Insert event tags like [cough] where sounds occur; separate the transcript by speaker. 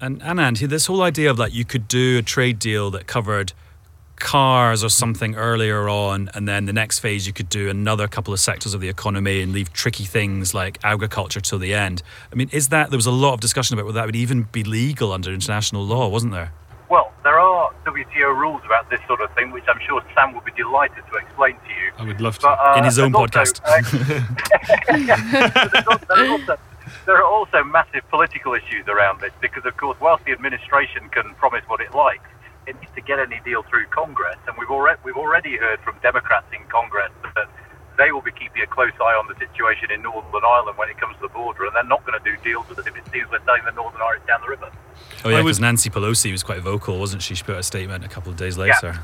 Speaker 1: And Anand, this whole idea of like you could do a trade deal that covered cars or something earlier on, and then the next phase you could do another couple of sectors of the economy and leave tricky things like agriculture till the end. I mean, is that there was a lot of discussion about whether that would even be legal under international law, wasn't there?
Speaker 2: Well, there are WTO rules about this sort of thing, which I'm sure Sam would be delighted to explain to you.
Speaker 3: I would love to.
Speaker 2: But, uh,
Speaker 1: In his own
Speaker 2: there's also,
Speaker 1: podcast.
Speaker 2: uh, [laughs] [laughs] there's also- there are also- there are also massive political issues around this because, of course, whilst the administration can promise what it likes, it needs to get any deal through Congress. And we've already we've already heard from Democrats in Congress that they will be keeping a close eye on the situation in Northern Ireland when it comes to the border, and they're not going to do deals with it if it seems we're selling the Northern Irish down the river.
Speaker 1: Oh yeah,
Speaker 3: I
Speaker 1: because
Speaker 3: was-
Speaker 1: Nancy Pelosi was quite vocal, wasn't she? She put out a statement a couple of days later.